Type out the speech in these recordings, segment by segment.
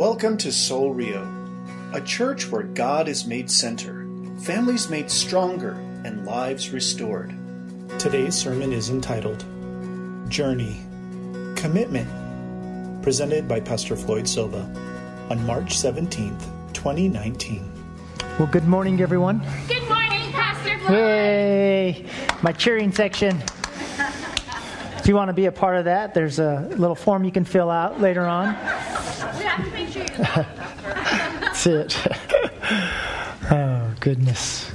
Welcome to Soul Rio, a church where God is made center, families made stronger, and lives restored. Today's sermon is entitled Journey Commitment, presented by Pastor Floyd Silva on March 17th, 2019. Well, good morning, everyone. Good morning, Pastor Floyd. Hey, my cheering section. If you want to be a part of that, there's a little form you can fill out later on. We have to make sure you're That's it. oh, goodness.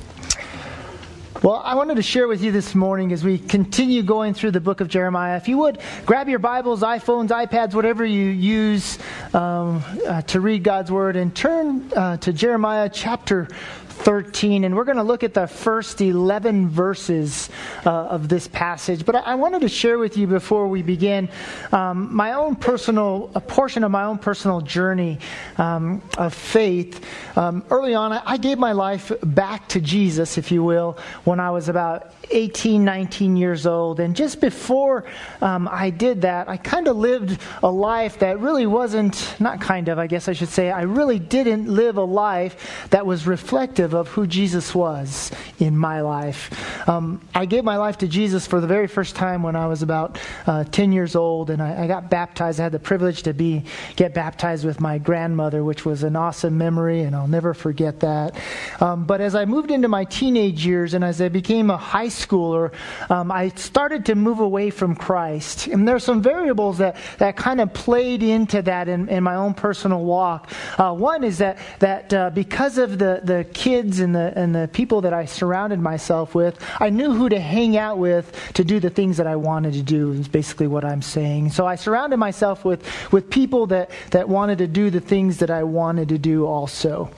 Well, I wanted to share with you this morning as we continue going through the book of Jeremiah. If you would, grab your Bibles, iPhones, iPads, whatever you use um, uh, to read God's Word, and turn uh, to Jeremiah chapter 13, and we're going to look at the first 11 verses uh, of this passage. But I, I, wanted to share with you before we begin um, my own personal, a portion of my own personal journey um, of faith. Um, early on, I, I gave my life back to Jesus, if you will, when I was about 18, 19 years old. And just before um, I did that, I kind of lived a life that really wasn't, not kind of, I guess I should say, I really didn't live a life that was reflective of who Jesus was in my life. Um, I gave my life to Jesus for the very first time when I was about uh, 10 years old, and I, I, got baptized. I had the privilege to be get baptized with my grandmother, which was an awesome memory, and I'll never forget that. Um, but as I moved into my teenage years and as I became a high schooler, um, I started to move away from Christ. And there are some variables that, that kind of played into that in, in my own personal walk. Uh, one is that, that uh, because of the, the kids and the, and the people that I surrounded myself with, I knew who to hang out with to do the things that I wanted to do, is basically what I'm saying. So I surrounded myself with, with people that, that wanted to do the things that I wanted to do also.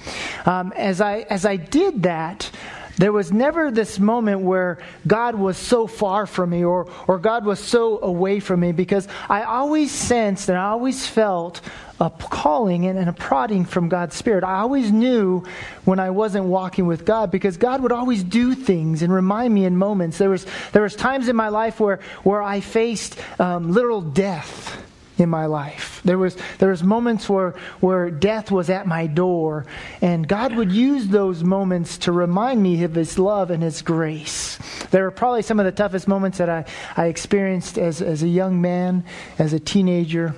Um, as, I, as I did that, there was never this moment where God was so far from me or, or God was so away from me because I always sensed and I always felt a calling and, a prodding from God's Spirit. I always knew when I wasn't walking with God because God would always do things and remind me in moments. There was, there was times in my life where, where I faced um, literal death in my life. There was there was moments where where death was at my door, and God would use those moments to remind me of His love and His grace. There were probably some of the toughest moments that I, I experienced as as a young man, as a teenager.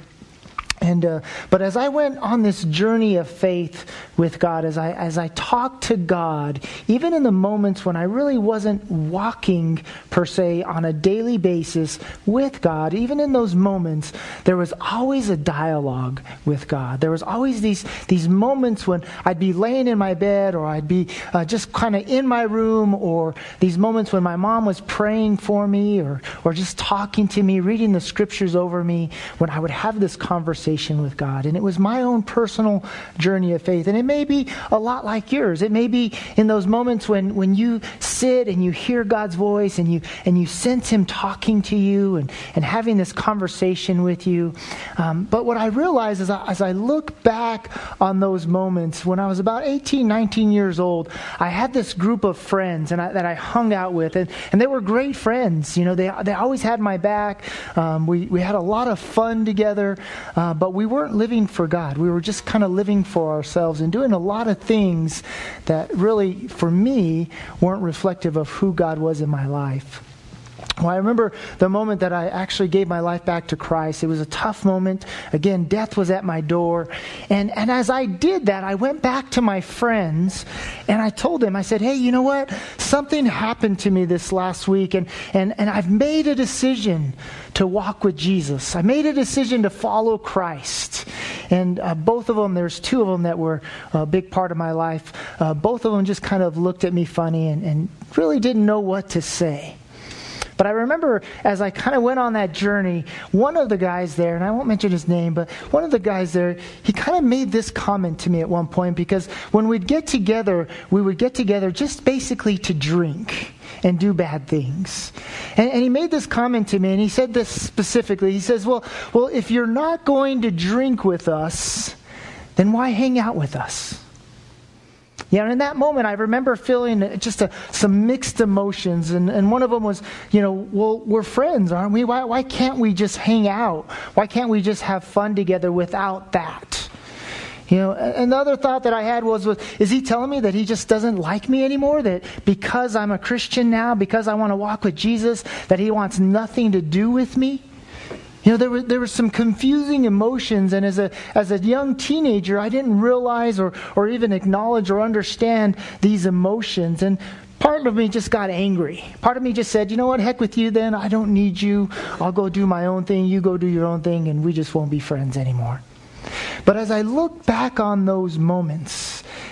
And uh, but as I went on this journey of faith with God, as I as I talked to God, even in the moments when I really wasn't walking per se on a daily basis with God, even in those moments, there was always a dialogue with God. There was always these these moments when I'd be laying in my bed, or I'd be uh, just kind of in my room, or these moments when my mom was praying for me, or or just talking to me, reading the scriptures over me, when I would have this conversation conversation with God. And it was my own personal journey of faith. And it may be a lot like yours. It may be in those moments when, when you sit and you hear God's voice and you, and you sense Him talking to you and, and having this conversation with you. Um, but what I realize is as I look back on those moments, when I was about 18, 19 years old, I had this group of friends and I, that I hung out with. And, and they were great friends. You know, they, they always had my back. Um, we, we had a lot of fun together. Uh, but we weren't living for God. We were just kind of living for ourselves and doing a lot of things that really, for me, weren't reflective of who God was in my life. Well, I remember the moment that I actually gave my life back to Christ. It was a tough moment. Again, death was at my door. And, and as I did that, I went back to my friends and I told them, I said, hey, you know what? Something happened to me this last week, and, and, and I've made a decision to walk with Jesus. I made a decision to follow Christ. And uh, both of them, there's two of them that were a big part of my life. Uh, both of them just kind of looked at me funny and, and really didn't know what to say. But I remember as I kind of went on that journey, one of the guys there, and I won't mention his name, but one of the guys there, he kind of made this comment to me at one point because when we'd get together, we would get together just basically to drink and do bad things. And, and, he made this comment to me, and he said this specifically. He says, well, well, if you're not going to drink with us, then why hang out with us? Yeah, and in that moment, I remember feeling just a, some mixed emotions. And, and one of them was, you know, well, we're friends, aren't we? Why, why can't we just hang out? Why can't we just have fun together without that? You know, another thought that I had was, was, is he telling me that he just doesn't like me anymore? That because I'm a Christian now, because I want to walk with Jesus, that he wants nothing to do with me? You know, there were, there were some confusing emotions, and as a, as a young teenager, I didn't realize or, or even acknowledge or understand these emotions. And part of me just got angry. Part of me just said, you know what, heck with you then. I don't need you. I'll go do my own thing. You go do your own thing, and we just won't be friends anymore. But as I look back on those moments,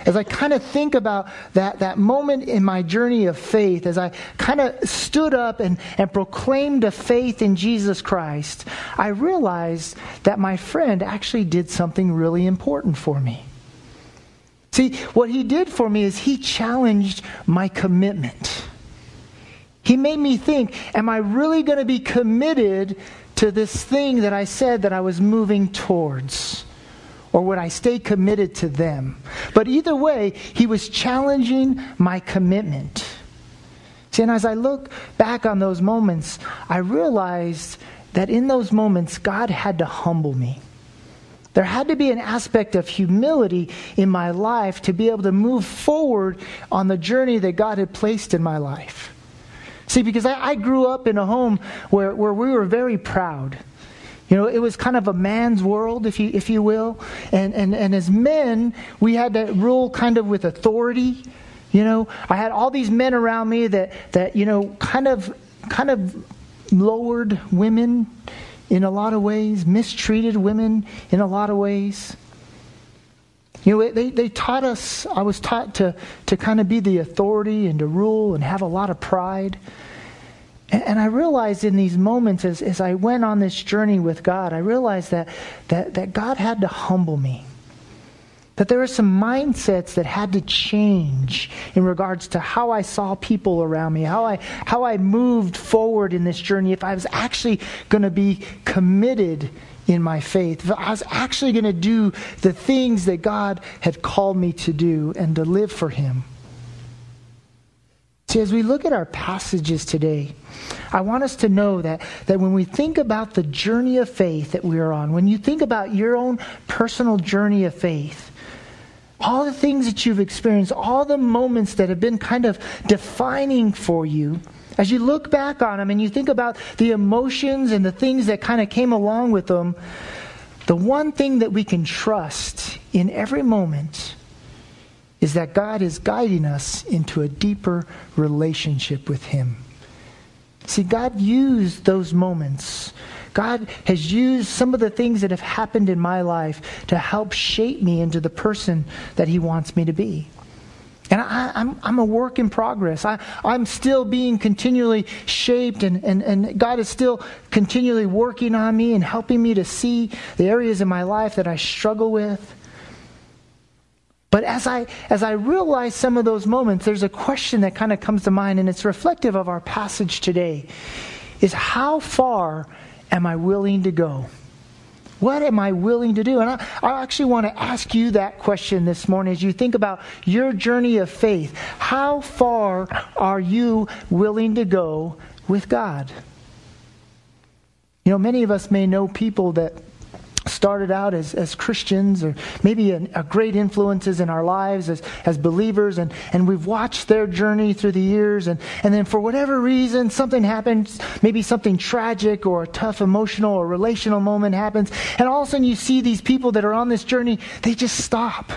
as I kind of think about that, that moment in my journey of faith, as I kind of stood up and, and proclaimed a faith in Jesus Christ, I realized that my friend actually did something really important for me. See, what he did for me is he challenged my commitment. He made me think, am I really going to be committed to this thing that I said that I was moving towards? Or would I stay committed to them? But either way, he was challenging my commitment. See, and as I look back on those moments, I realized that in those moments, God had to humble me. There had to be an aspect of humility in my life to be able to move forward on the journey that God had placed in my life. See, because I, I grew up in a home where, where we were very proud. You know, it was kind of a man's world, if you, if you will. And, and, and as men, we had to rule kind of with authority. You know, I had all these men around me that, that you know, kind of, kind of lowered women in a lot of ways, mistreated women in a lot of ways. You know, they, they taught us, I was taught to, to kind of be the authority and to rule and have a lot of pride. And, I realized in these moments as, as I went on this journey with God, I realized that, that, that God had to humble me. That there were some mindsets that had to change in regards to how I saw people around me, how I, how I moved forward in this journey, if I was actually going to be committed in my faith, if I was actually going to do the things that God had called me to do and to live for Him. See, as we look at our passages today, I want us to know that, that when we think about the journey of faith that we are on, when you think about your own personal journey of faith, all the things that you've experienced, all the moments that have been kind of defining for you, as you look back on them and you think about the emotions and the things that kind of came along with them, the one thing that we can trust in every moment is that God is guiding us into a deeper relationship with Him. See, God used those moments. God has used some of the things that have happened in my life to help shape me into the person that He wants me to be. And I, am I'm, I'm a work in progress. I, I'm still being continually shaped, and, and, and God is still continually working on me and helping me to see the areas in my life that I struggle with. But as I, as I realize some of those moments, there's a question that kind of comes to mind, and it's reflective of our passage today is how far am I willing to go? What am I willing to do? And I, I actually want to ask you that question this morning as you think about your journey of faith. How far are you willing to go with God? You know, many of us may know people that started out as, as Christians or maybe a, a great influences in our lives as, as believers, and, and we've watched their journey through the years, and, and then for whatever reason, something happens, maybe something tragic or a tough emotional or relational moment happens, and all of a sudden you see these people that are on this journey, they just stop.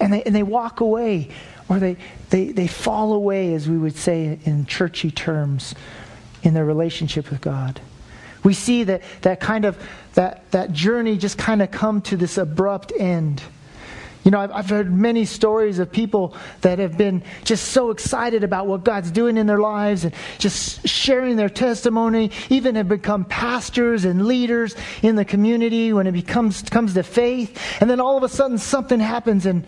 And they, and they walk away or they, they, they fall away, as we would say in churchy terms, in their relationship with God. We see that, that kind of that, that journey just kind of come to this abrupt end. You know, I've, I've heard many stories of people that have been just so excited about what God's doing in their lives and just sharing their testimony, even have become pastors and leaders in the community when it becomes comes to faith. And then all of a sudden something happens and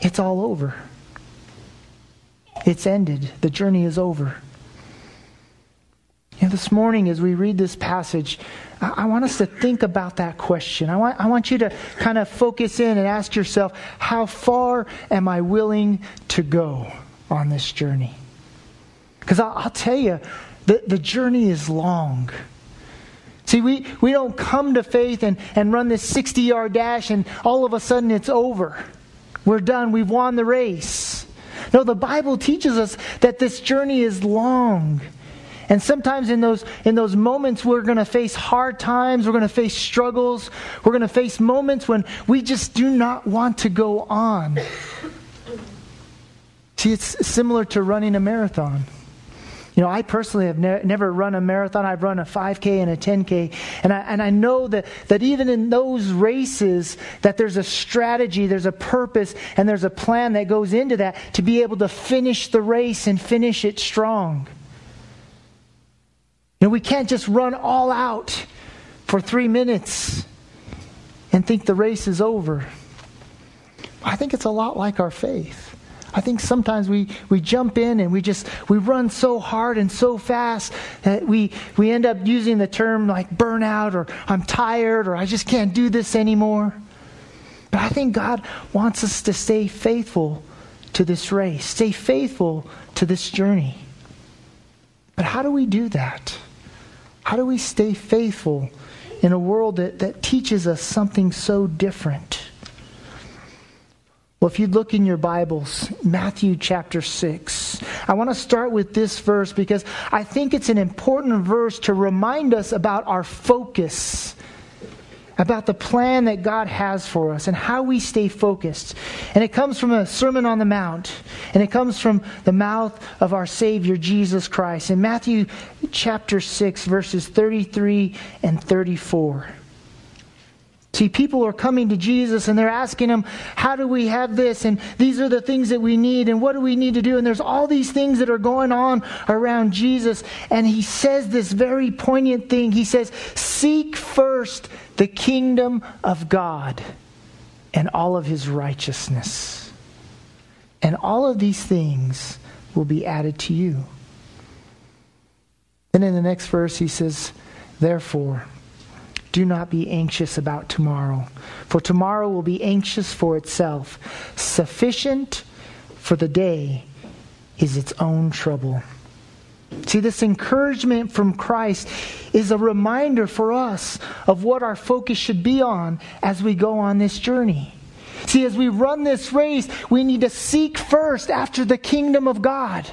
it's all over. It's ended. The journey is over. Know, this morning, as we read this passage, I, I want us to think about that question. I want, I want you to kind of focus in and ask yourself, how far am I willing to go on this journey? Because I'll, I'll, tell you, the, the journey is long. See, we, we don't come to faith and, and run this 60 yard dash and all of a sudden it's over. We're done. We've won the race. No, the Bible teaches us that this journey is long. And sometimes in those, in those moments, we're going to face hard times, we're going to face struggles, we're going to face moments when we just do not want to go on. See, it's similar to running a marathon. You know, I personally have ne- never run a marathon. I've run a 5K and a 10K. And I, and I know that, that even in those races, that there's a strategy, there's a purpose, and there's a plan that goes into that to be able to finish the race and finish it strong. We can't just run all out for three minutes and think the race is over. I think it's a lot like our faith. I think sometimes we, we jump in and we just we run so hard and so fast that we we end up using the term like burnout or I'm tired or I just can't do this anymore. But I think God wants us to stay faithful to this race, stay faithful to this journey. But how do we do that? How do we stay faithful in a world that, that teaches us something so different? Well, if you look in your Bibles, Matthew chapter 6, I want to start with this verse because I think it's an important verse to remind us about our focus, about the plan that God has for us, and how we stay focused. And it comes from a Sermon on the Mount, and it comes from the mouth of our Savior, Jesus Christ. In Matthew chapter 6, verses 33 and 34. See, people are coming to Jesus and they're asking him, How do we have this? And these are the things that we need, and what do we need to do? And there's all these things that are going on around Jesus. And he says this very poignant thing. He says, Seek first the kingdom of God and all of his righteousness. And all of these things will be added to you. Then in the next verse, he says, Therefore, do not be anxious about tomorrow, for tomorrow will be anxious for itself. Sufficient for the day is its own trouble. See, this encouragement from Christ is a reminder for us of what our focus should be on as we go on this journey. See, as we run this race, we need to seek first after the kingdom of God.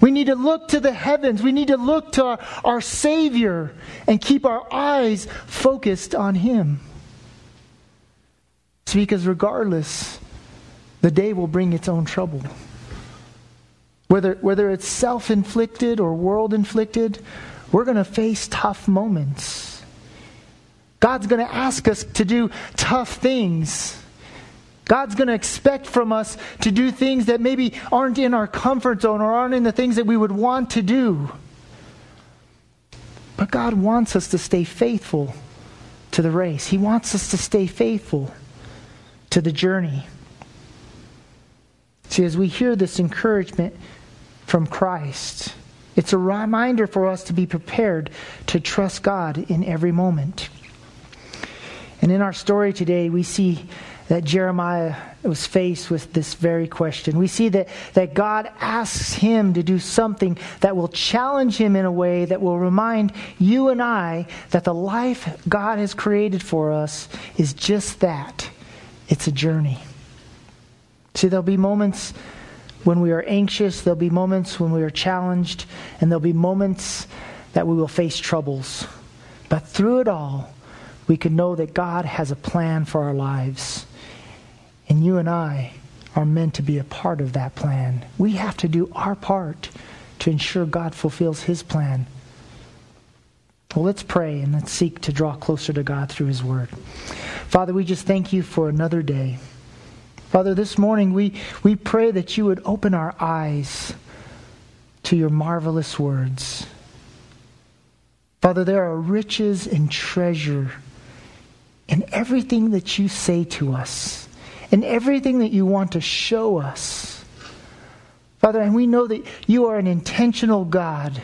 We need to look to the heavens. We need to look to our, our Savior and keep our eyes focused on Him. Because regardless, the day will bring its own trouble. Whether, whether it's self inflicted or world inflicted, we're going to face tough moments. God's going to ask us to do tough things. God's going to expect from us to do things that maybe aren't in our comfort zone or aren't in the things that we would want to do. But God wants us to stay faithful to the race, He wants us to stay faithful to the journey. See, as we hear this encouragement from Christ, it's a reminder for us to be prepared to trust God in every moment. And in our story today, we see that Jeremiah was faced with this very question. We see that, that God asks him to do something that will challenge him in a way that will remind you and I that the life God has created for us is just that it's a journey. See, there'll be moments when we are anxious, there'll be moments when we are challenged, and there'll be moments that we will face troubles. But through it all, we can know that God has a plan for our lives. And you and I are meant to be a part of that plan. We have to do our part to ensure God fulfills his plan. Well, let's pray and let's seek to draw closer to God through his word. Father, we just thank you for another day. Father, this morning we, we pray that you would open our eyes to your marvelous words. Father, there are riches and treasure in everything that you say to us and everything that you want to show us. Father, and we know that you are an intentional God.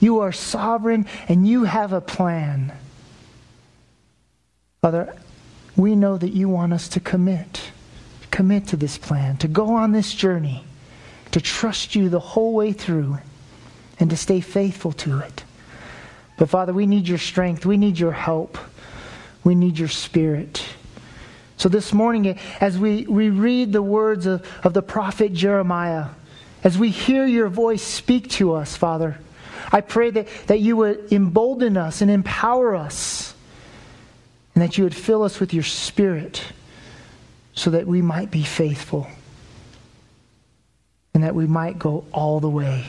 You are sovereign and you have a plan. Father, we know that you want us to commit, commit to this plan, to go on this journey, to trust you the whole way through, and to stay faithful to it. But Father, we need your strength. We need your help. We need your spirit. So this morning, as we, we read the words of, of the prophet Jeremiah, as we hear your voice speak to us, Father, I pray that, that you would embolden us and empower us, and that you would fill us with your spirit so that we might be faithful and that we might go all the way.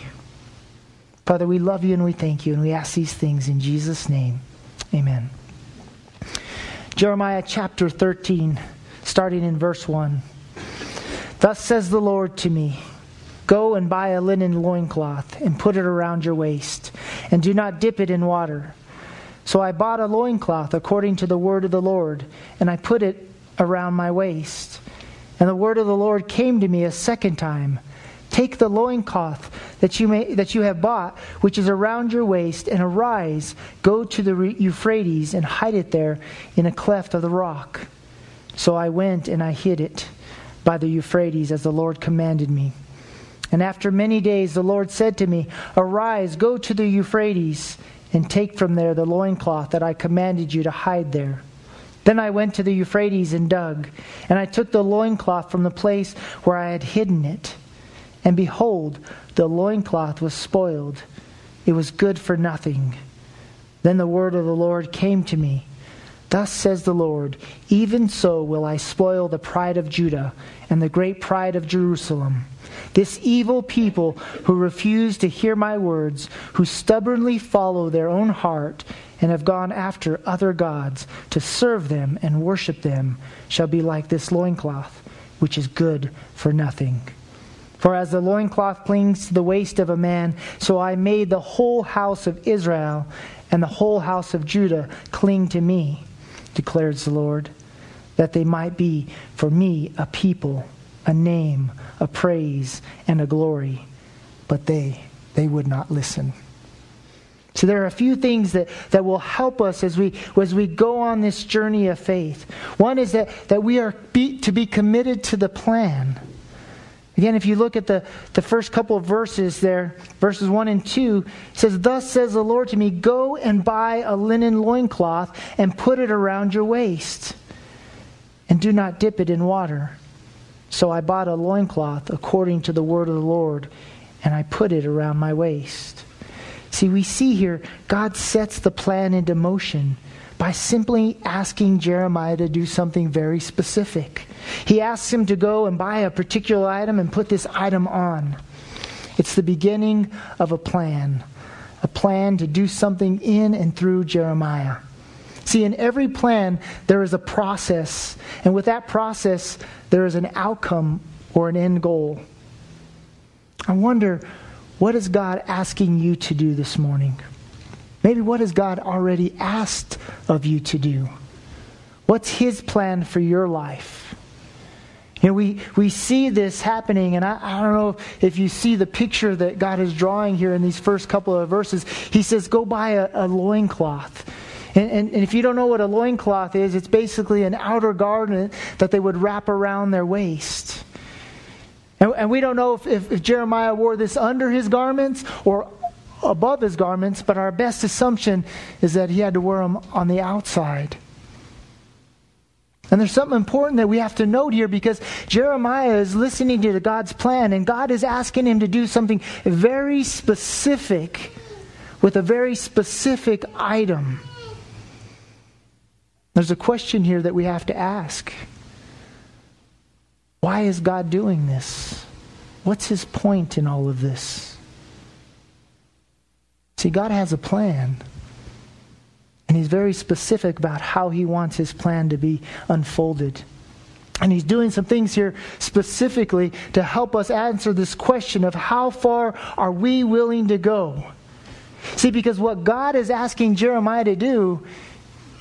Father, we love you and we thank you, and we ask these things in Jesus' name. Amen. Jeremiah chapter 13, starting in verse 1. Thus says the Lord to me Go and buy a linen loincloth and put it around your waist, and do not dip it in water. So I bought a loincloth according to the word of the Lord, and I put it around my waist. And the word of the Lord came to me a second time Take the loincloth that you, may, that you have bought, which is around your waist, and arise, go to the Euphrates, and hide it there in a cleft of the rock. So I went and I hid it by the Euphrates, as the Lord commanded me. And after many days, the Lord said to me, Arise, go to the Euphrates, and take from there the loincloth that I commanded you to hide there. Then I went to the Euphrates and dug, and I took the loincloth from the place where I had hidden it. And behold, the loincloth was spoiled. It was good for nothing. Then the word of the Lord came to me. Thus says the Lord, even so will I spoil the pride of Judah and the great pride of Jerusalem. This evil people who refuse to hear my words, who stubbornly follow their own heart, and have gone after other gods to serve them and worship them, shall be like this loincloth, which is good for nothing. For as the loincloth clings to the waist of a man, so I made the whole house of Israel and the whole house of Judah cling to me, declares the Lord, that they might be for me a people, a name, a praise, and a glory. But they, they would not listen. So there are a few things that, that will help us as we, as we go on this journey of faith. One is that, that we are be, to be committed to the plan Again, if you look at the, the first couple of verses there, verses 1 and 2, it says, Thus says the Lord to me, Go and buy a linen loincloth and put it around your waist, and do not dip it in water. So I bought a loincloth according to the word of the Lord, and I put it around my waist. See, we see here God sets the plan into motion by simply asking Jeremiah to do something very specific. He asks him to go and buy a particular item and put this item on. It's the beginning of a plan, a plan to do something in and through Jeremiah. See, in every plan, there is a process, and with that process, there is an outcome or an end goal. I wonder, what is God asking you to do this morning? Maybe what has God already asked of you to do? What's His plan for your life? You know, we, we see this happening, and I, I don't know if you see the picture that God is drawing here in these first couple of verses. He says, Go buy a, a loincloth. And, and, and if you don't know what a loincloth is, it's basically an outer garment that they would wrap around their waist. And, we don't know if, if, if Jeremiah wore this under his garments or above his garments, but our best assumption is that he had to wear them on the outside. And there's something important that we have to note here because Jeremiah is listening to God's plan, and God is asking him to do something very specific with a very specific item. There's a question here that we have to ask Why is God doing this? What's his point in all of this? See, God has a plan. And He's very specific about how He wants His plan to be unfolded. And He's doing some things here specifically to help us answer this question of how far are we willing to go? See, because what God is asking Jeremiah to do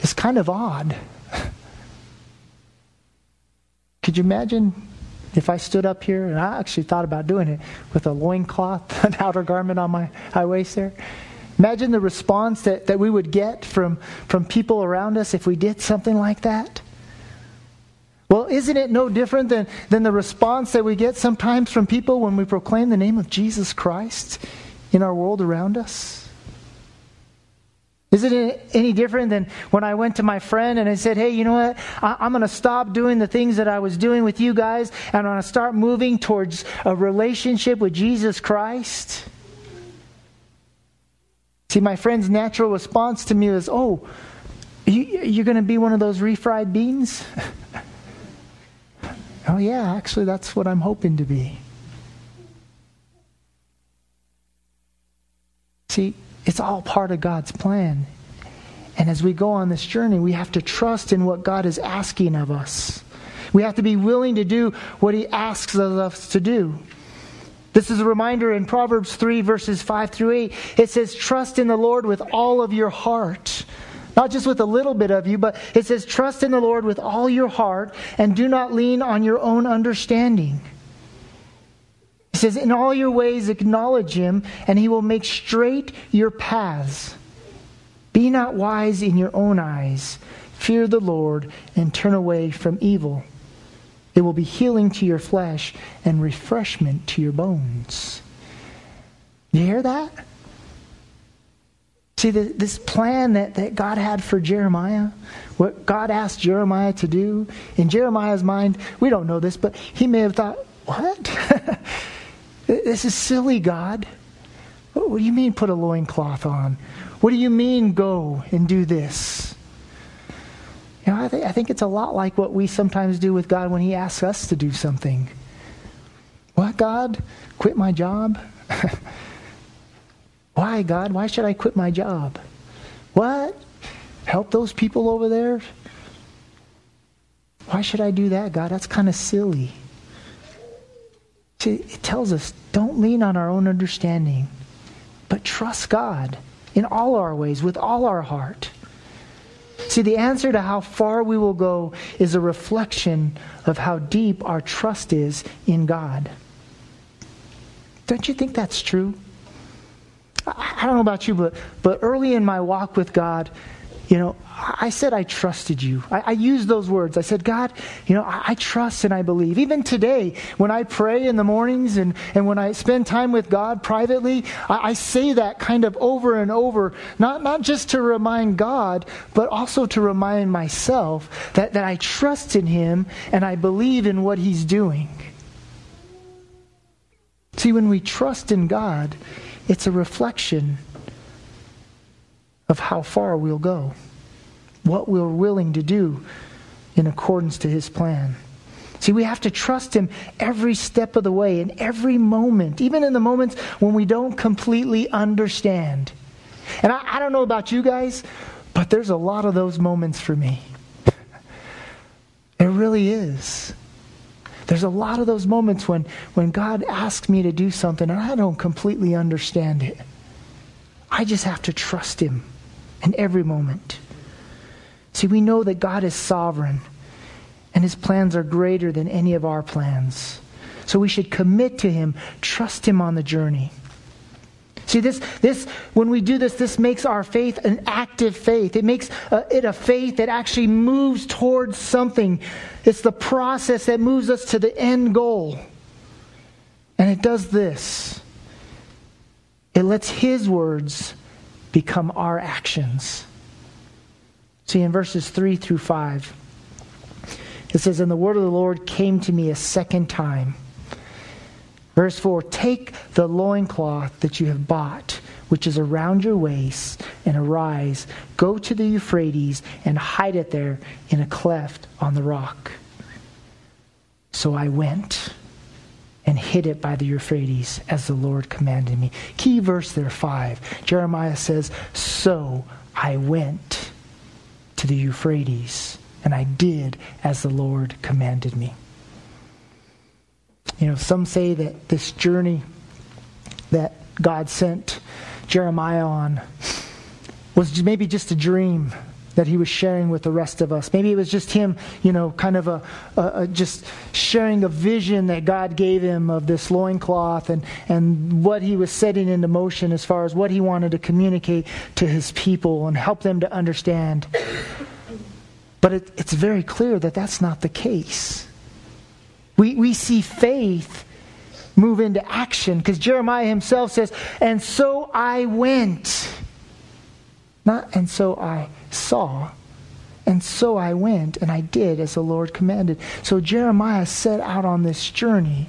is kind of odd. Could you imagine if I stood up here, and I actually thought about doing it with a loincloth, an outer garment on my high waist there? Imagine the response that, that we would get from, from people around us if we did something like that. Well, isn't it no different than, than the response that we get sometimes from people when we proclaim the name of Jesus Christ in our world around us? Is it any different than when I went to my friend and I said, hey, you know what? I- am going to stop doing the things that I was doing with you guys and I'm going to start moving towards a relationship with Jesus Christ? See, my friend's natural response to me was, oh, you, are going to be one of those refried beans? oh, yeah, actually, that's what I'm hoping to be. See, it's all part of God's plan. And as we go on this journey, we have to trust in what God is asking of us. We have to be willing to do what He asks of us to do. This is a reminder in Proverbs 3, verses 5 through 8. It says, Trust in the Lord with all of your heart. Not just with a little bit of you, but it says, Trust in the Lord with all your heart and do not lean on your own understanding. He says, In all your ways acknowledge him, and he will make straight your paths. Be not wise in your own eyes. Fear the Lord and turn away from evil. It will be healing to your flesh and refreshment to your bones. You hear that? See, the, this plan that, that God had for Jeremiah, what God asked Jeremiah to do, in Jeremiah's mind, we don't know this, but he may have thought, what? This is silly, God. What do you mean put a loincloth on? What do you mean go and do this? You know, I, th- I think it's a lot like what we sometimes do with God when He asks us to do something. What, God? Quit my job? Why, God? Why should I quit my job? What? Help those people over there? Why should I do that, God? That's kind of silly. It tells us don't lean on our own understanding, but trust God in all our ways, with all our heart. See, the answer to how far we will go is a reflection of how deep our trust is in God. Don't you think that's true? I don't know about you, but, but early in my walk with God, you know, I said I trusted you. I, I used those words. I said, God, you know, I, I, trust and I believe. Even today, when I pray in the mornings and, and when I spend time with God privately, I, I say that kind of over and over, not, not just to remind God, but also to remind myself that, that I trust in Him and I believe in what He's doing. See, when we trust in God, it's a reflection of how far we'll go, what we're willing to do in accordance to his plan. See, we have to trust him every step of the way, in every moment, even in the moments when we don't completely understand. And I, I don't know about you guys, but there's a lot of those moments for me. It really is. There's a lot of those moments when, when God asks me to do something and I don't completely understand it. I just have to trust Him in every moment. See, we know that God is sovereign and his plans are greater than any of our plans. So we should commit to him, trust him on the journey. See, this, this, when we do this, this makes our faith an active faith. It makes uh, it a faith that actually moves towards something. It's the process that moves us to the end goal. And it does this it lets his words become our actions. See, in verses 3 through 5, it says, And the word of the Lord came to me a second time. Verse 4 Take the loincloth that you have bought, which is around your waist, and arise, go to the Euphrates, and hide it there in a cleft on the rock. So I went and hid it by the Euphrates as the Lord commanded me. Key verse there, 5. Jeremiah says, So I went to the Euphrates, and I did as the Lord commanded me. You know, some say that this journey that God sent Jeremiah on was maybe just a dream that he was sharing with the rest of us. Maybe it was just him, you know, kind of a, a, a just sharing a vision that God gave him of this loincloth and, and what he was setting into motion as far as what he wanted to communicate to his people and help them to understand. But it, it's very clear that that's not the case. We, we see faith move into action because Jeremiah himself says, And so I went. Not, and so I saw, and so I went, and I did as the Lord commanded. So Jeremiah set out on this journey,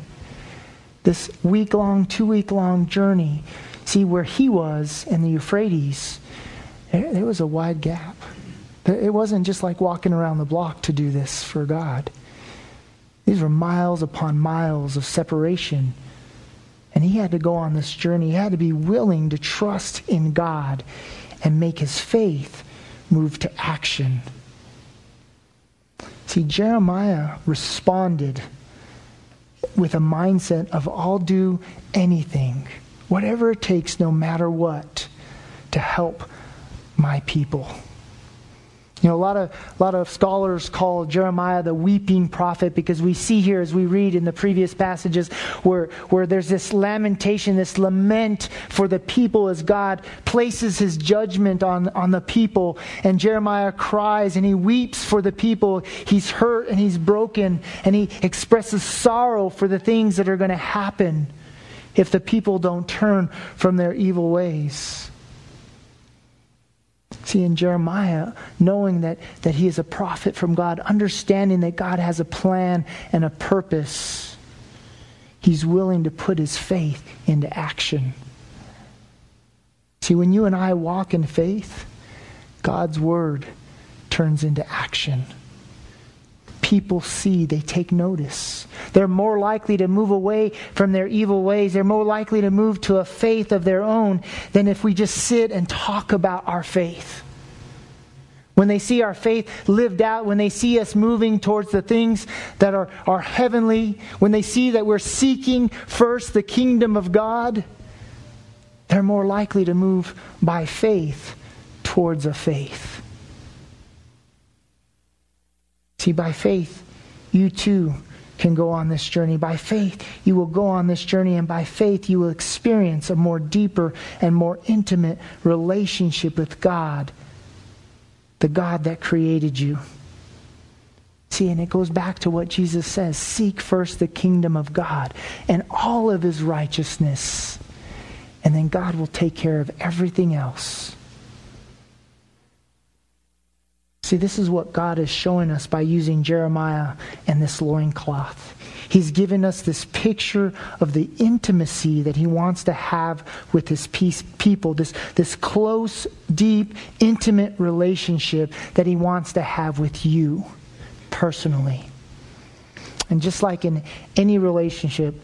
this week long, two week long journey. See, where he was in the Euphrates, there, was a wide gap. It wasn't just like walking around the block to do this for God. These were miles upon miles of separation. And he had to go on this journey. He had to be willing to trust in God and make his faith move to action. See, Jeremiah responded with a mindset of I'll do anything, whatever it takes, no matter what, to help my people. Know, a lot of a lot of scholars call Jeremiah the weeping prophet because we see here as we read in the previous passages where where there's this lamentation, this lament for the people as God places his judgment on, on the people, and Jeremiah cries and he weeps for the people. He's hurt and he's broken, and he expresses sorrow for the things that are going to happen if the people don't turn from their evil ways. See, in Jeremiah, knowing that, that he is a prophet from God, understanding that God has a plan and a purpose, he's willing to put his faith into action. See, when you and I walk in faith, God's word turns into action people see, they take notice. They're more likely to move away from their evil ways. They're more likely to move to a faith of their own than if we just sit and talk about our faith. When they see our faith lived out, when they see us moving towards the things that are, are heavenly, when they see that we're seeking first the kingdom of God, they're more likely to move by faith towards a faith. See, by faith, you too can go on this journey. By faith, you will go on this journey, and by faith, you will experience a more deeper and more intimate relationship with God, the God that created you. See, and it goes back to what Jesus says seek first the kingdom of God and all of his righteousness, and then God will take care of everything else. See, this is what God is showing us by using Jeremiah and this loincloth. He's given us this picture of the intimacy that he wants to have with his peace, people, this, this close, deep, intimate relationship that he wants to have with you personally. And just like in any relationship,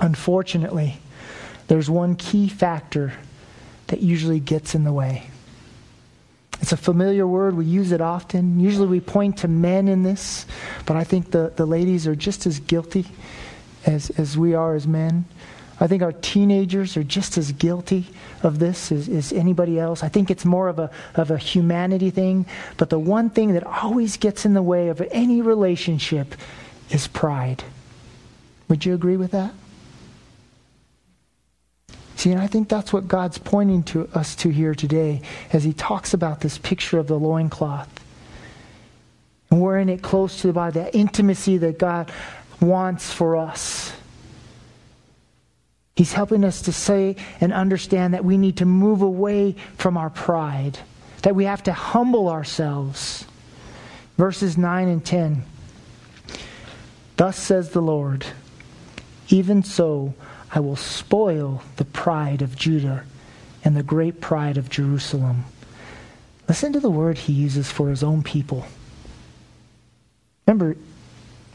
unfortunately, there's one key factor that usually gets in the way. It's a familiar word. We use it often. Usually we point to men in this, but I think the, the ladies are just as guilty as, as we are as men. I think our teenagers are just as guilty of this as, as anybody else. I think it's more of a, of a humanity thing. But the one thing that always gets in the way of any relationship is pride. Would you agree with that? See, and I think that's what God's pointing to us to here today as he talks about this picture of the loincloth. And wearing it close to the body, that intimacy that God wants for us. He's helping us to say and understand that we need to move away from our pride, that we have to humble ourselves. Verses 9 and 10. Thus says the Lord, even so, I will spoil the pride of Judah and the great pride of Jerusalem. Listen to the word he uses for his own people. Remember,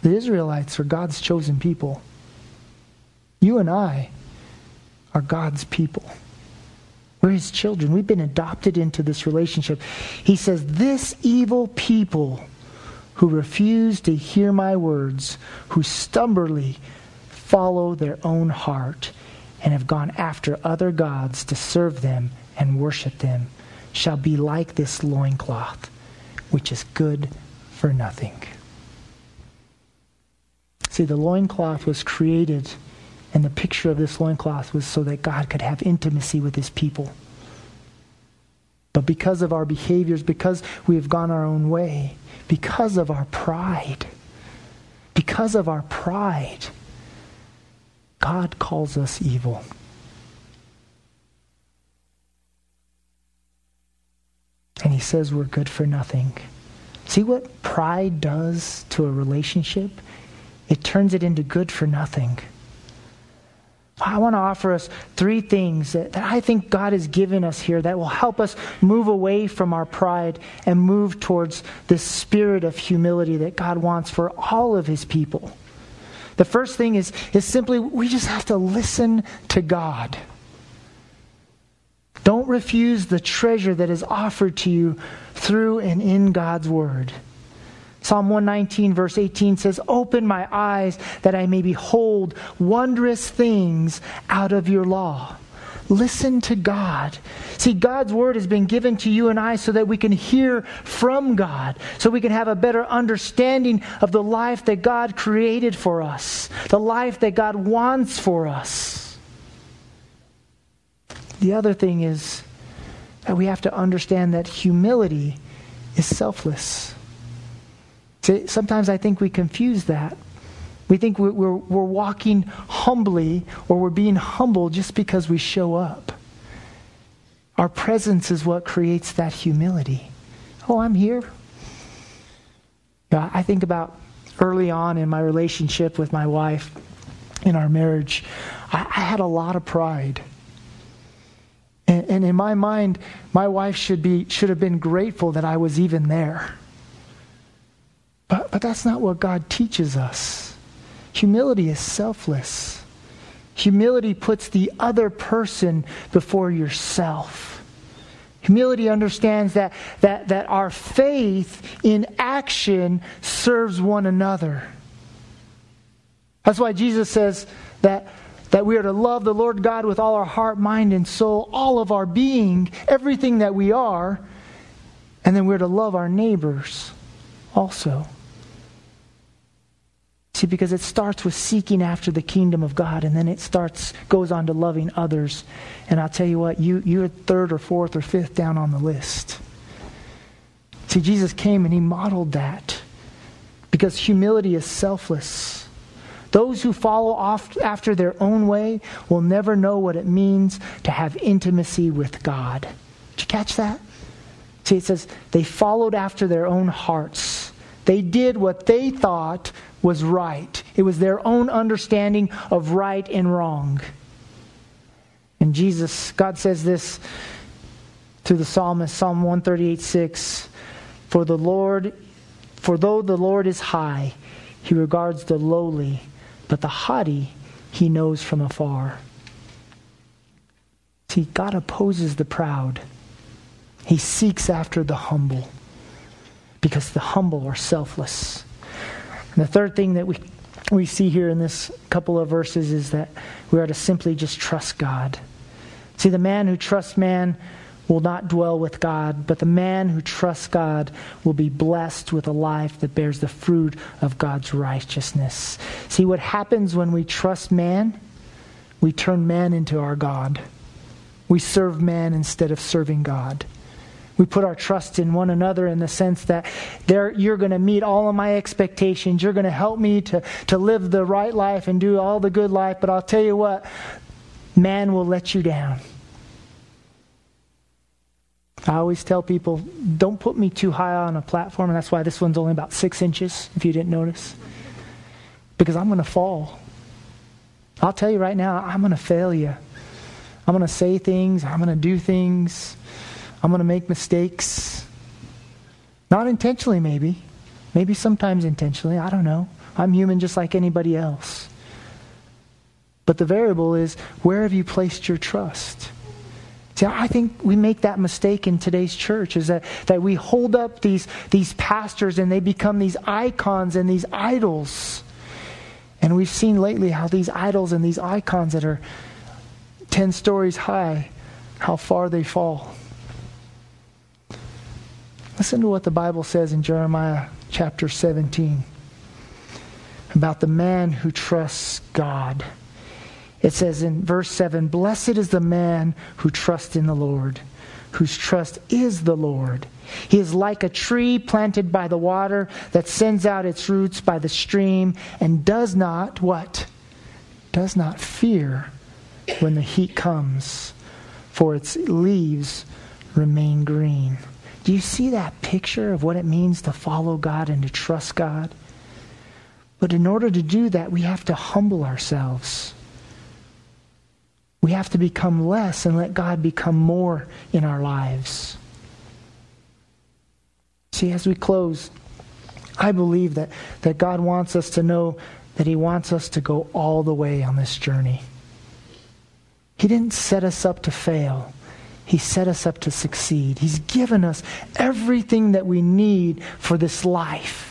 the Israelites are God's chosen people. You and I are God's people. We're his children. We've been adopted into this relationship. He says, This evil people who refuse to hear my words, who stubbornly follow their own heart and have gone after other gods to serve them and worship them shall be like this loincloth, which is good for nothing. See, the loincloth was created, and the picture of this loincloth was so that God could have intimacy with his people. But because of our behaviors, because we have gone our own way, because of our pride, because of our pride, God calls us evil. and he says we're good for nothing. See what pride does to a relationship? It turns it into good for nothing. I want to offer us three things that, that, I think God has given us here that will help us move away from our pride and move towards this spirit of humility that God wants for all of his people. The first thing is, is simply we just have to listen to God. Don't refuse the treasure that is offered to you through and in God's Word. Psalm 119, verse 18 says, Open my eyes that I may behold wondrous things out of your law. Listen to God. See, God's word has been given to you and I so that we can hear from God, so we can have a better understanding of the life that God created for us, the life that God wants for us. The other thing is that we have to understand that humility is selfless. See, sometimes I think we confuse that. We think we're, we're, walking humbly or we're being humble just because we show up. Our presence is what creates that humility. Oh, I'm here. I think about early on in my relationship with my wife, in our marriage, I, I had a lot of pride. And, and in my mind, my wife should, be, should have been grateful that I was even there. But, but that's not what God teaches us. Humility is selfless. Humility puts the other person before yourself. Humility understands that, that, that our faith in action serves one another. That's why Jesus says that that we are to love the Lord God with all our heart, mind, and soul, all of our being, everything that we are, and then we're to love our neighbors also. See, because it starts with seeking after the kingdom of God, and then it starts goes on to loving others. And I'll tell you what, you you're third or fourth or fifth down on the list. See, Jesus came and he modeled that. Because humility is selfless. Those who follow after their own way will never know what it means to have intimacy with God. Did you catch that? See, it says they followed after their own hearts. They did what they thought was right. It was their own understanding of right and wrong. And Jesus, God says this to the psalmist, Psalm 138 6 For the Lord, for though the Lord is high, he regards the lowly but the haughty he knows from afar. See, God opposes the proud. He seeks after the humble because the humble are selfless. And the third thing that we, we see here in this couple of verses is that we are to simply just trust God. See, the man who trusts man will not dwell with God, but the man who trusts God will be blessed with a life that bears the fruit of God's righteousness. See, what happens when we trust man? We turn man into our God. We serve man instead of serving God. We put our trust in one another in the sense that you're going to meet all of my expectations. You're going to help me to, to live the right life and do all the good life. But I'll tell you what, man will let you down. I always tell people, don't put me too high on a platform, and that's why this one's only about six inches, if you didn't notice. Because I'm going to fall. I'll tell you right now, I'm going to fail you. I'm going to say things, I'm going to do things, I'm going to make mistakes. Not intentionally, maybe. Maybe sometimes intentionally. I don't know. I'm human just like anybody else. But the variable is where have you placed your trust? See, I think we make that mistake in today's church is that, that we hold up these, these pastors and they become these icons and these idols. And we've seen lately how these idols and these icons that are 10 stories high, how far they fall. Listen to what the Bible says in Jeremiah chapter 17 about the man who trusts God. It says in verse 7 Blessed is the man who trusts in the Lord, whose trust is the Lord. He is like a tree planted by the water that sends out its roots by the stream and does not, what? Does not fear when the heat comes, for its leaves remain green. Do you see that picture of what it means to follow God and to trust God? But in order to do that, we have to humble ourselves. We have to become less and let God become more in our lives. See, as we close, I believe that, that God wants us to know that He wants us to go all the way on this journey. He didn't set us up to fail. He set us up to succeed. He's given us everything that we need for this life.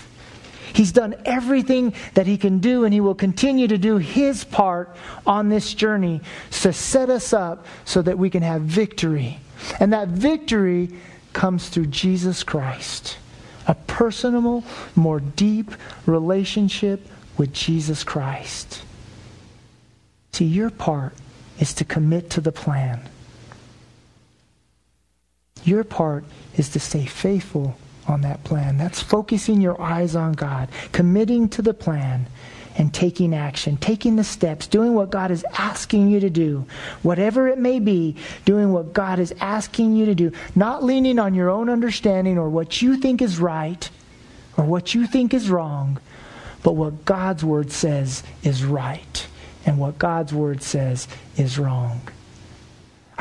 He's done everything that he can do, and he will continue to do his part on this journey to set us up so that we can have victory. And that victory comes through Jesus Christ a personal, more deep relationship with Jesus Christ. See, your part is to commit to the plan. Your part is to stay faithful on that plan. That's focusing your eyes on God, committing to the plan, and taking action, taking the steps, doing what God is asking you to do. Whatever it may be, doing what God is asking you to do. Not leaning on your own understanding or what you think is right or what you think is wrong, but what God's word says is right and what God's word says is wrong.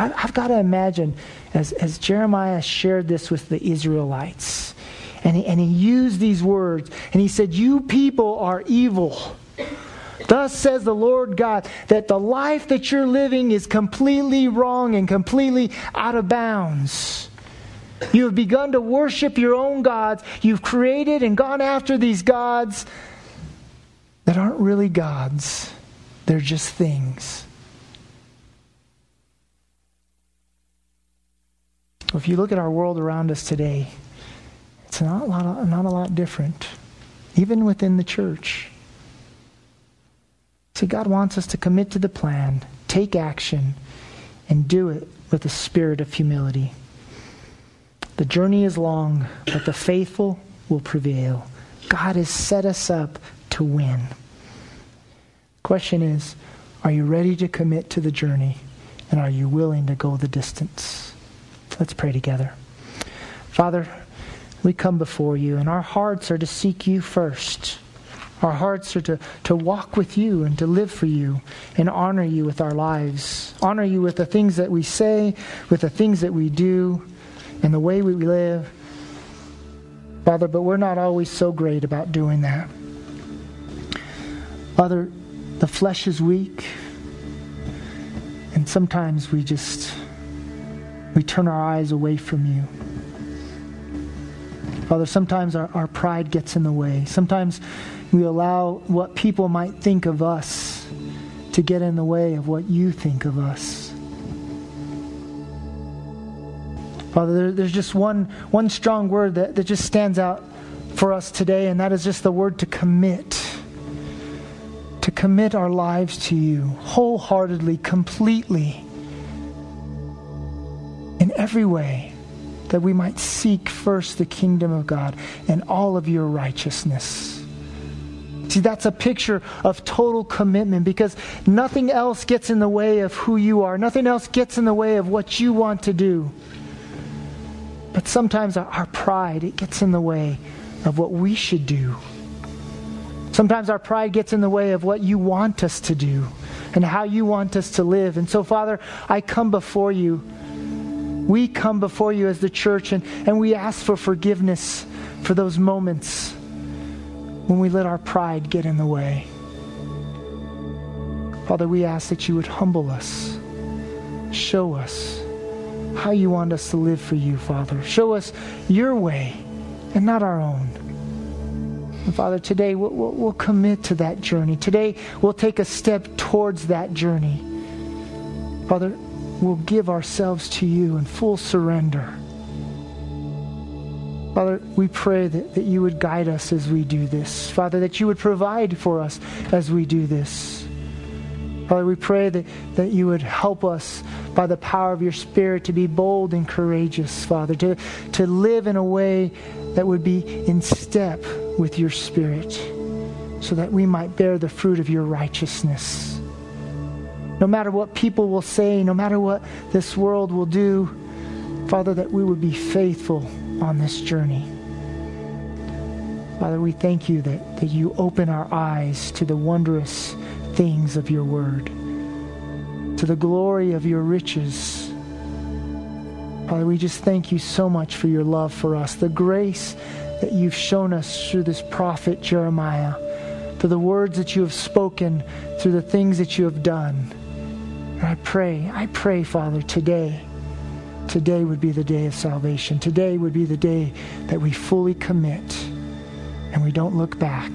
I, have got to imagine as, as Jeremiah shared this with the Israelites, and he, and he used these words, and he said, You people are evil. Thus says the Lord God that the life that you're living is completely wrong and completely out of bounds. You have begun to worship your own gods. You've created and gone after these gods that aren't really gods, they're just things. If you look at our world around us today, it's not a lot, not a lot different, even within the church. See, God wants us to commit to the plan, take action, and do it with a spirit of humility. The journey is long, but the faithful will prevail. God has set us up to win. Question is, are you ready to commit to the journey? And are you willing to go the distance? Let's pray together. Father, we come before you, and our hearts are to seek you first. Our hearts are to, to walk with you and to live for you and honor you with our lives. Honor you with the things that we say, with the things that we do, and the way we live. Father, but we're not always so great about doing that. Father, the flesh is weak, and sometimes we just we turn our eyes away from you. Father, sometimes our, our pride gets in the way. Sometimes we allow what people might think of us to get in the way of what you think of us. Father, there, there's just one, one strong word that, that just stands out for us today, and that is just the word to commit. To commit our lives to you wholeheartedly, completely, every way that we might seek first the kingdom of God and all of your righteousness. See, that's a picture of total commitment because nothing else gets in the way of who you are. Nothing else gets in the way of what you want to do. But sometimes our pride, it gets in the way of what we should do. Sometimes our pride gets in the way of what you want us to do and how you want us to live. And so, Father, I come before you we come before you as the church and, and we ask for forgiveness for those moments when we let our pride get in the way. Father, we ask that you would humble us, show us how you want us to live for you, Father. Show us your way and not our own. And Father, today we'll, we'll, we'll commit to that journey. Today we'll take a step towards that journey. Father, will give ourselves to you in full surrender. Father, we pray that, that you would guide us as we do this. Father, that you would provide for us as we do this. Father, we pray that, that you would help us by the power of your Spirit to be bold and courageous, Father, to, to live in a way that would be in step with your Spirit, so that we might bear the fruit of your righteousness no matter what people will say, no matter what this world will do, Father, that we would be faithful on this journey. Father, we thank you that, that you open our eyes to the wondrous things of your word, to the glory of your riches. Father, we just thank you so much for your love for us, the grace that you've shown us through this prophet Jeremiah, through the words that you have spoken, through the things that you have done. And I pray, I pray, Father, today, today would be the day of salvation. Today would be the day that we fully commit and we don't look back.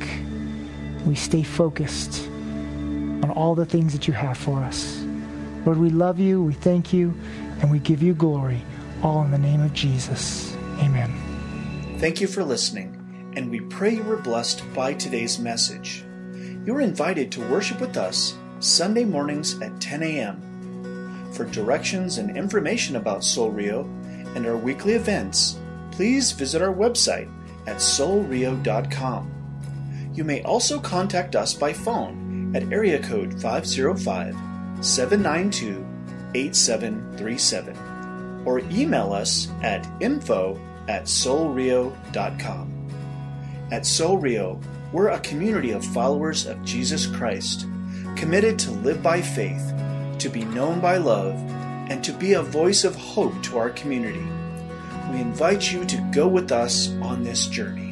We stay focused on all the things that you have for us. Lord, we love you, we thank you, and we give you glory, all in the name of Jesus. Amen. Thank you for listening, and we pray you were blessed by today's message. You are invited to worship with us Sunday mornings at 10 a.m. For directions and information about Soul Rio and our weekly events, please visit our website at soulrio.com. You may also contact us by phone at area code 505 792 8737 or email us at info at soulrio.com. At Soul Rio, we're a community of followers of Jesus Christ, committed to live by faith, to be known by love, and to be a voice of hope to our community. We invite you to go with us on this journey.